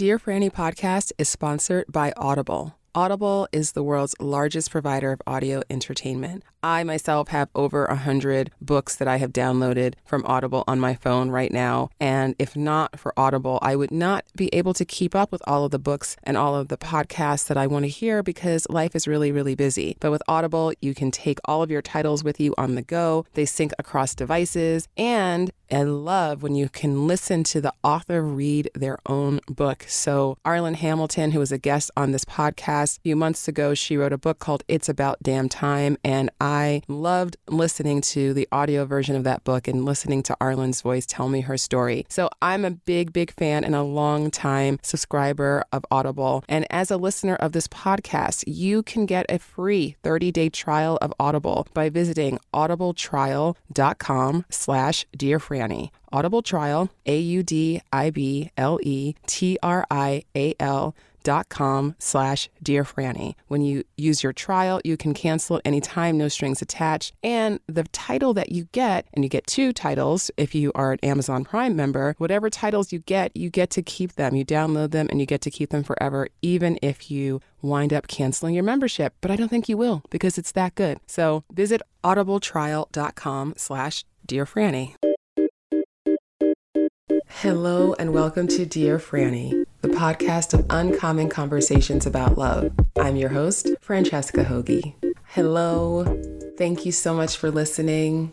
Dear Franny podcast is sponsored by Audible. Audible is the world's largest provider of audio entertainment. I myself have over a hundred books that I have downloaded from Audible on my phone right now. And if not for Audible, I would not be able to keep up with all of the books and all of the podcasts that I want to hear because life is really, really busy. But with Audible, you can take all of your titles with you on the go. They sync across devices and I love when you can listen to the author read their own book. So, Arlan Hamilton, who was a guest on this podcast a few months ago, she wrote a book called It's About Damn Time. And I loved listening to the audio version of that book and listening to Arlan's voice tell me her story. So, I'm a big, big fan and a long time subscriber of Audible. And as a listener of this podcast, you can get a free 30 day trial of Audible by visiting audibletrial.com slash dear Franny. Audible Trial, A-U-D-I-B-L-E-T-R-I-A-L dot com slash dear franny when you use your trial you can cancel at any time no strings attached. And the title that you get and you get two titles if you are an amazon prime member whatever titles you get you get to keep them. You download them and you get to keep them forever even if you wind up canceling your membership. But i don't think you will because it's that good. So visit audibletrial.com slash dear franny Hello and welcome to Dear Franny, the podcast of uncommon conversations about love. I'm your host, Francesca Hogi. Hello. Thank you so much for listening.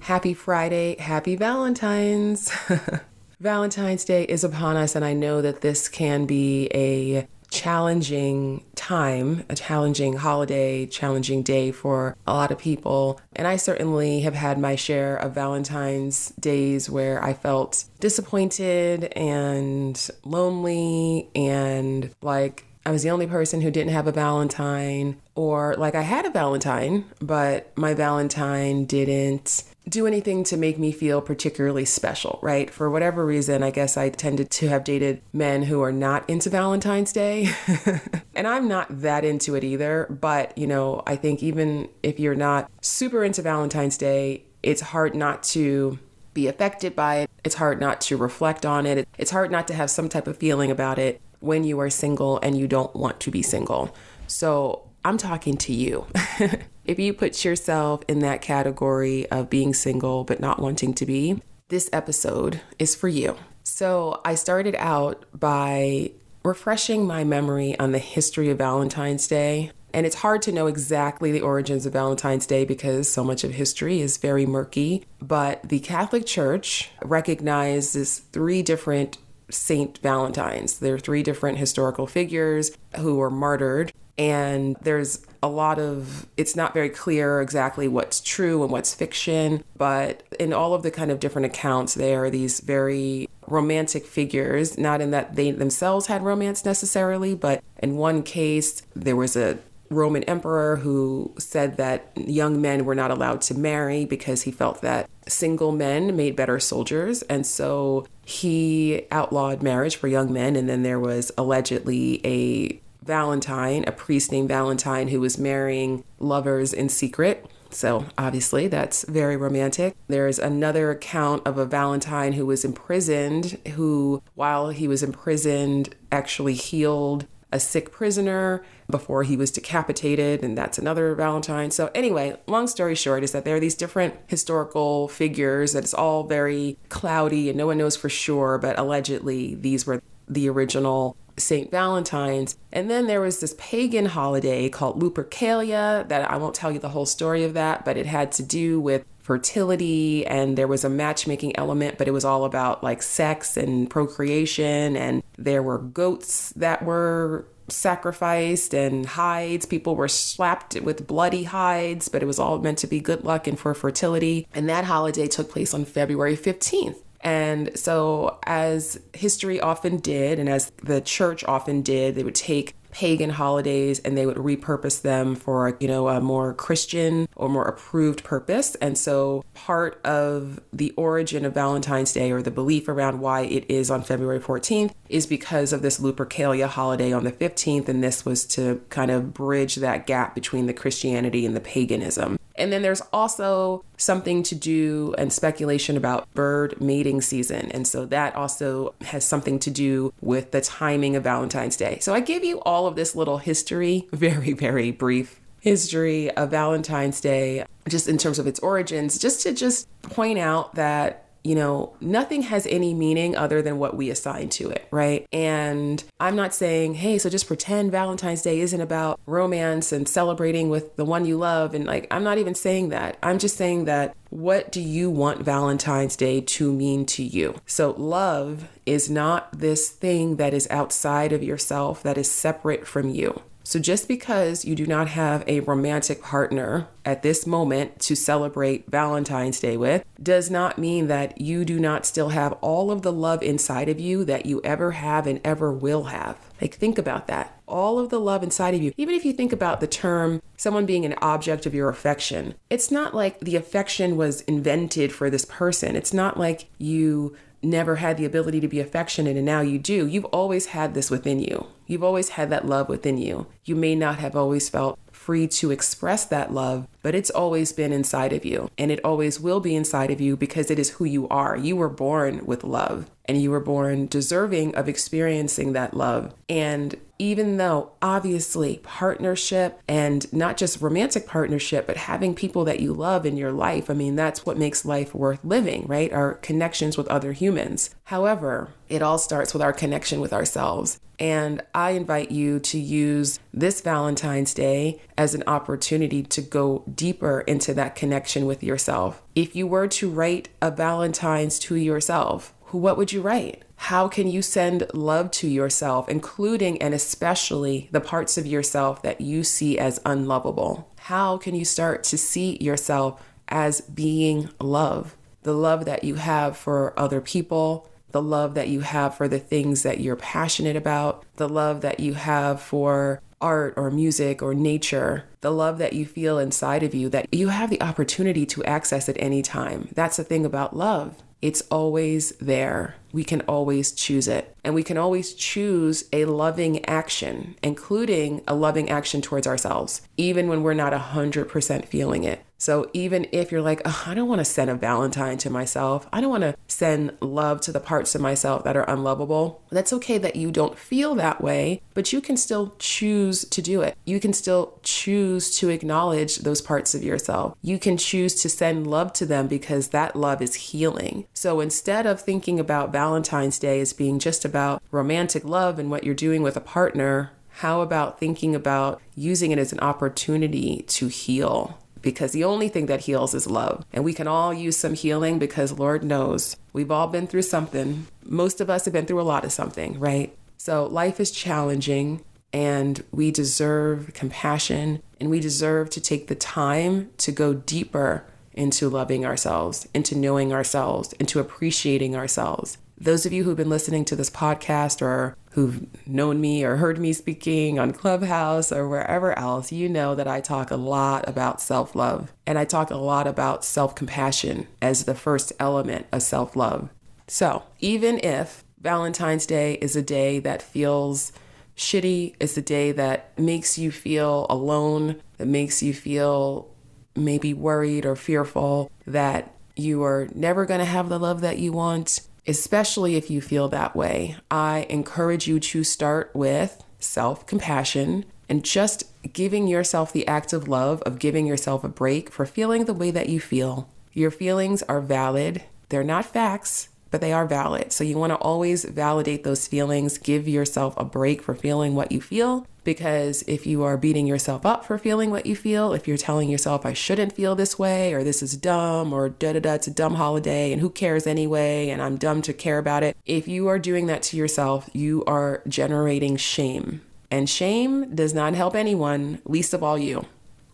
Happy Friday. Happy Valentine's. Valentine's Day is upon us, and I know that this can be a challenging time, a challenging holiday, challenging day for a lot of people. And I certainly have had my share of Valentine's days where I felt disappointed and lonely and like I was the only person who didn't have a Valentine, or like I had a Valentine, but my Valentine didn't do anything to make me feel particularly special, right? For whatever reason, I guess I tended to have dated men who are not into Valentine's Day. and I'm not that into it either, but you know, I think even if you're not super into Valentine's Day, it's hard not to be affected by it. It's hard not to reflect on it. It's hard not to have some type of feeling about it when you are single and you don't want to be single. So I'm talking to you. if you put yourself in that category of being single but not wanting to be, this episode is for you. So I started out by refreshing my memory on the history of Valentine's Day. And it's hard to know exactly the origins of Valentine's Day because so much of history is very murky. But the Catholic Church recognizes three different Saint Valentines. There are three different historical figures who were martyred and there's a lot of it's not very clear exactly what's true and what's fiction but in all of the kind of different accounts there are these very romantic figures not in that they themselves had romance necessarily but in one case there was a Roman emperor who said that young men were not allowed to marry because he felt that single men made better soldiers. And so he outlawed marriage for young men. And then there was allegedly a Valentine, a priest named Valentine, who was marrying lovers in secret. So, obviously, that's very romantic. There's another account of a Valentine who was imprisoned, who, while he was imprisoned, actually healed a sick prisoner before he was decapitated, and that's another Valentine. So, anyway, long story short is that there are these different historical figures that it's all very cloudy and no one knows for sure, but allegedly these were the original St. Valentine's. And then there was this pagan holiday called Lupercalia that I won't tell you the whole story of that, but it had to do with fertility and there was a matchmaking element, but it was all about like sex and procreation. And there were goats that were sacrificed and hides. People were slapped with bloody hides, but it was all meant to be good luck and for fertility. And that holiday took place on February 15th. And so, as history often did, and as the church often did, they would take pagan holidays and they would repurpose them for you know a more christian or more approved purpose. And so part of the origin of valentine's day or the belief around why it is on february 14th is because of this lupercalia holiday on the 15th and this was to kind of bridge that gap between the christianity and the paganism And then there's also something to do and speculation about bird mating season. And so that also has something to do with the timing of Valentine's Day. So I give you all of this little history, very, very brief history of Valentine's Day, just in terms of its origins, just to just point out that you know, nothing has any meaning other than what we assign to it, right? And I'm not saying, hey, so just pretend Valentine's Day isn't about romance and celebrating with the one you love. And like, I'm not even saying that. I'm just saying that what do you want Valentine's Day to mean to you? So, love is not this thing that is outside of yourself, that is separate from you. So, just because you do not have a romantic partner at this moment to celebrate Valentine's Day with does not mean that you do not still have all of the love inside of you that you ever have and ever will have. Like, think about that. All of the love inside of you. Even if you think about the term someone being an object of your affection, it's not like the affection was invented for this person. It's not like you never had the ability to be affectionate and now you do. You've always had this within you. You've always had that love within you. You may not have always felt free to express that love, but it's always been inside of you and it always will be inside of you because it is who you are. You were born with love and you were born deserving of experiencing that love. And even though obviously partnership and not just romantic partnership, but having people that you love in your life, I mean, that's what makes life worth living, right? Our connections with other humans. However, it all starts with our connection with ourselves. And I invite you to use this Valentine's Day as an opportunity to go deeper into that connection with yourself. If you were to write a Valentine's to yourself, what would you write? How can you send love to yourself, including and especially the parts of yourself that you see as unlovable? How can you start to see yourself as being love? The love that you have for other people, the love that you have for the things that you're passionate about, the love that you have for art or music or nature, the love that you feel inside of you that you have the opportunity to access at any time. That's the thing about love. It's always there. We can always choose it. And we can always choose a loving action, including a loving action towards ourselves, even when we're not 100% feeling it. So even if you're like, oh, I don't want to send a Valentine to myself, I don't want to send love to the parts of myself that are unlovable, that's okay that you don't feel that way, but you can still choose to do it. You can still choose to acknowledge those parts of yourself. You can choose to send love to them because that love is healing. So instead of thinking about Valentine's Day as being just about romantic love and what you're doing with a partner, how about thinking about using it as an opportunity to heal? because the only thing that heals is love. And we can all use some healing because Lord knows we've all been through something. Most of us have been through a lot of something, right? So life is challenging and we deserve compassion and we deserve to take the time to go deeper into loving ourselves, into knowing ourselves, into appreciating ourselves. Those of you who've been listening to this podcast or who've known me or heard me speaking on Clubhouse or wherever else, you know that I talk a lot about self love and I talk a lot about self compassion as the first element of self love. So, even if Valentine's Day is a day that feels shitty, it's a day that makes you feel alone, that makes you feel maybe worried or fearful that you are never going to have the love that you want, especially if you feel that way, I encourage you to start with self compassion and just giving yourself the act of love of giving yourself a break for feeling the way that you feel. Your feelings are valid, they're not facts, but they are valid. So you want to always validate those feelings, give yourself a break for feeling what you feel. Because if you are beating yourself up for feeling what you feel, if you're telling yourself, I shouldn't feel this way, or this is dumb, or da da da, it's a dumb holiday, and who cares anyway, and I'm dumb to care about it, if you are doing that to yourself, you are generating shame. And shame does not help anyone, least of all you.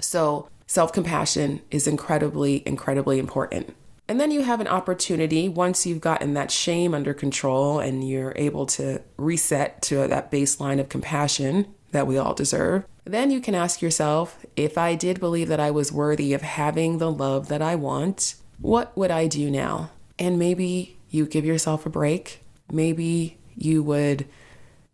So, self compassion is incredibly, incredibly important. And then you have an opportunity once you've gotten that shame under control and you're able to reset to that baseline of compassion that we all deserve. Then you can ask yourself if I did believe that I was worthy of having the love that I want, what would I do now? And maybe you give yourself a break. Maybe you would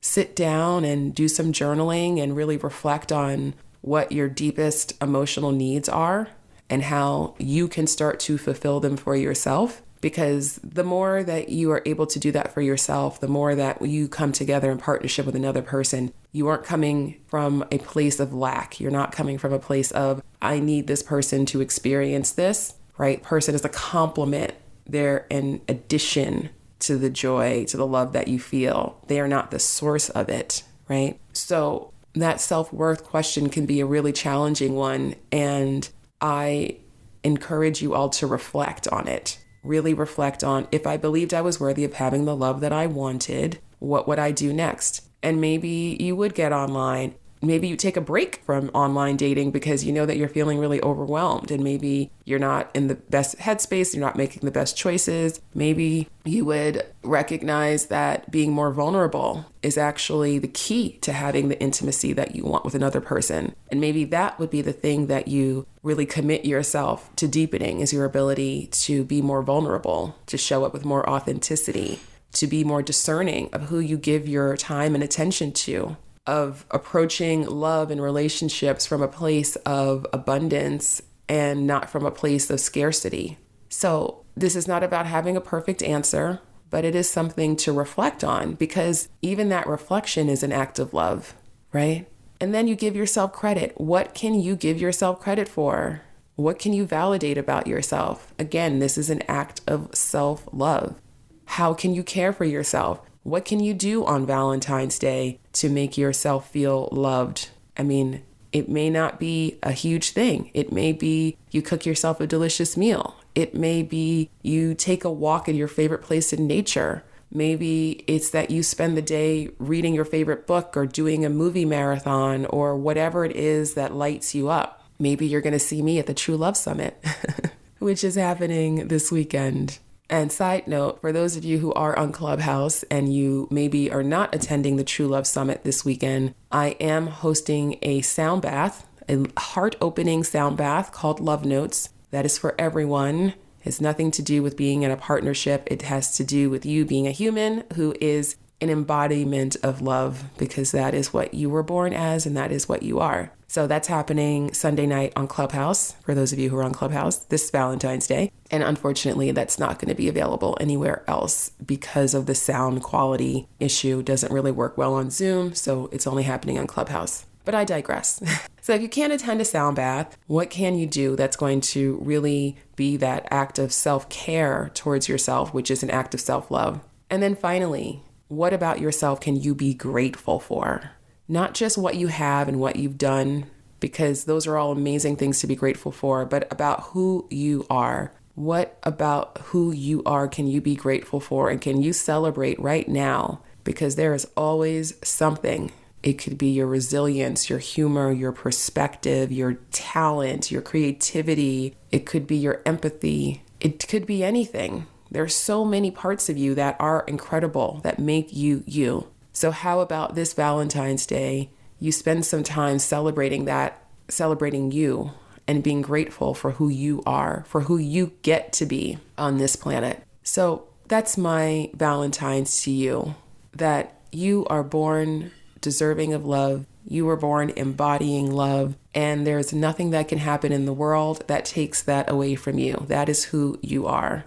sit down and do some journaling and really reflect on what your deepest emotional needs are and how you can start to fulfill them for yourself. Because the more that you are able to do that for yourself, the more that you come together in partnership with another person, you aren't coming from a place of lack. You're not coming from a place of, I need this person to experience this, right? Person is a compliment, They're an addition to the joy, to the love that you feel. They are not the source of it, right? So that self worth question can be a really challenging one. And I encourage you all to reflect on it. Really reflect on if I believed I was worthy of having the love that I wanted, what would I do next? And maybe you would get online maybe you take a break from online dating because you know that you're feeling really overwhelmed and maybe you're not in the best headspace, you're not making the best choices. Maybe you would recognize that being more vulnerable is actually the key to having the intimacy that you want with another person. And maybe that would be the thing that you really commit yourself to deepening is your ability to be more vulnerable, to show up with more authenticity to be more discerning of who you give your time and attention to of approaching love and relationships from a place of abundance and not from a place of scarcity. So, this is not about having a perfect answer, but it is something to reflect on because even that reflection is an act of love, right? And then you give yourself credit. What can you give yourself credit for? What can you validate about yourself? Again, this is an act of self love. How can you care for yourself? What can you do on Valentine's Day to make yourself feel loved? I mean, it may not be a huge thing. It may be you cook yourself a delicious meal. It may be you take a walk in your favorite place in nature. Maybe it's that you spend the day reading your favorite book or doing a movie marathon or whatever it is that lights you up. Maybe you're going to see me at the True Love Summit, which is happening this weekend. And side note, for those of you who are on Clubhouse and you maybe are not attending the True Love Summit this weekend, I am hosting a sound bath, a heart opening sound bath called Love Notes. That is for everyone. It's nothing to do with being in a partnership. It has to do with you being a human who is an embodiment of love because that is what you were born as and that is what you are. So that's happening Sunday night on Clubhouse for those of you who are on Clubhouse this Valentine's Day. And unfortunately, that's not going to be available anywhere else because of the sound quality issue. Doesn't really work well on Zoom, so it's only happening on Clubhouse. But I digress. so if you can't attend a sound bath, what can you do that's going to really be that act of self-care towards yourself, which is an act of self-love? And then finally, what about yourself can you be grateful for? Not just what you have and what you've done, because those are all amazing things to be grateful for, but about who you are. What about who you are can you be grateful for? And can you celebrate right now? Because there is always something. It could be your resilience, your humor, your perspective, your talent, your creativity. It could be your empathy. It could be anything. There's so many parts of you that are incredible, that make you you. So, how about this Valentine's Day? You spend some time celebrating that, celebrating you, and being grateful for who you are, for who you get to be on this planet. So, that's my Valentine's to you that you are born deserving of love. You were born embodying love, and there's nothing that can happen in the world that takes that away from you. That is who you are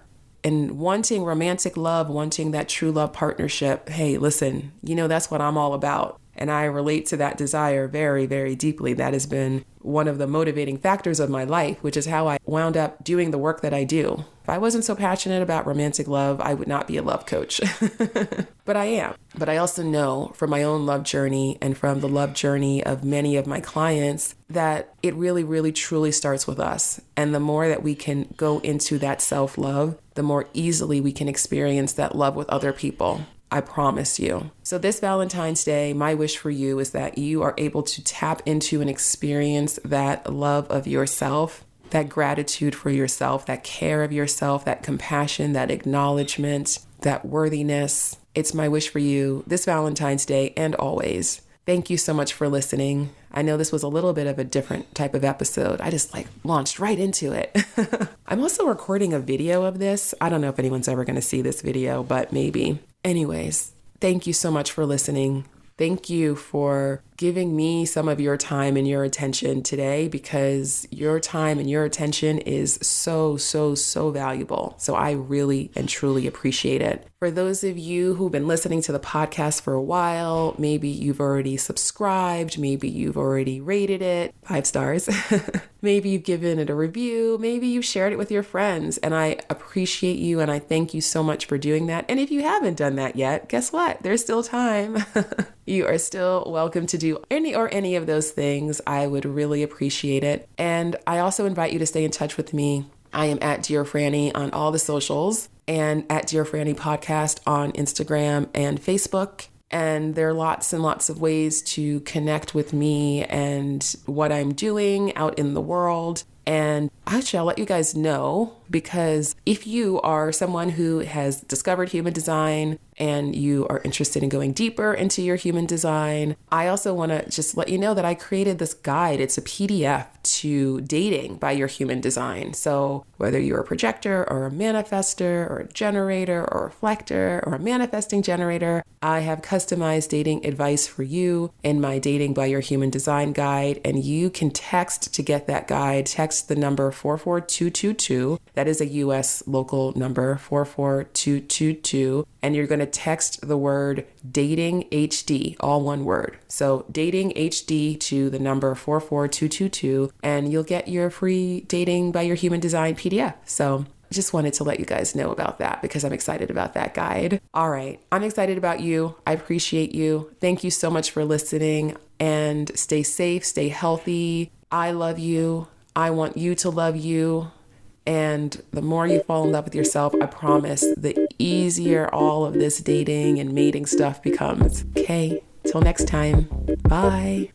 and wanting romantic love, wanting that true love partnership, hey, listen, you know, that's what I'm all about. And I relate to that desire very, very deeply. That has been one of the motivating factors of my life, which is how I wound up doing the work that I do. If I wasn't so passionate about romantic love, I would not be a love coach. but I am. But I also know from my own love journey and from the love journey of many of my clients that it really, really, truly starts with us. And the more that we can go into that self love, the more easily we can experience that love with other people. I promise you. So, this Valentine's Day, my wish for you is that you are able to tap into and experience that love of yourself, that gratitude for yourself, that care of yourself, that compassion, that acknowledgement, that worthiness. It's my wish for you this Valentine's Day and always. Thank you so much for listening. I know this was a little bit of a different type of episode. I just like launched right into it. I'm also recording a video of this. I don't know if anyone's ever going to see this video, but maybe. Anyways, thank you so much for listening. Thank you for giving me some of your time and your attention today because your time and your attention is so, so, so valuable. So I really and truly appreciate it. For those of you who've been listening to the podcast for a while, maybe you've already subscribed, maybe you've already rated it five stars, maybe you've given it a review, maybe you've shared it with your friends. And I appreciate you and I thank you so much for doing that. And if you haven't done that yet, guess what? There's still time. you are still welcome to any or any of those things. I would really appreciate it. And I also invite you to stay in touch with me. I am at Dear Franny on all the socials and at Dear Franny Podcast on Instagram and Facebook. And there are lots and lots of ways to connect with me and what I'm doing out in the world. And actually, I'll let you guys know because if you are someone who has discovered human design and you are interested in going deeper into your human design, I also want to just let you know that I created this guide. It's a PDF to dating by your human design. So, whether you're a projector or a manifester or a generator or a reflector or a manifesting generator, I have customized dating advice for you in my Dating by Your Human Design guide. And you can text to get that guide. Text the number 44222. That is a US local number, 44222. And you're going to text the word dating HD, all one word. So dating HD to the number 44222, and you'll get your free dating by your human design PDF. So just wanted to let you guys know about that because I'm excited about that guide. All right, I'm excited about you. I appreciate you. Thank you so much for listening and stay safe, stay healthy. I love you. I want you to love you. And the more you fall in love with yourself, I promise, the easier all of this dating and mating stuff becomes. Okay, till next time. Bye.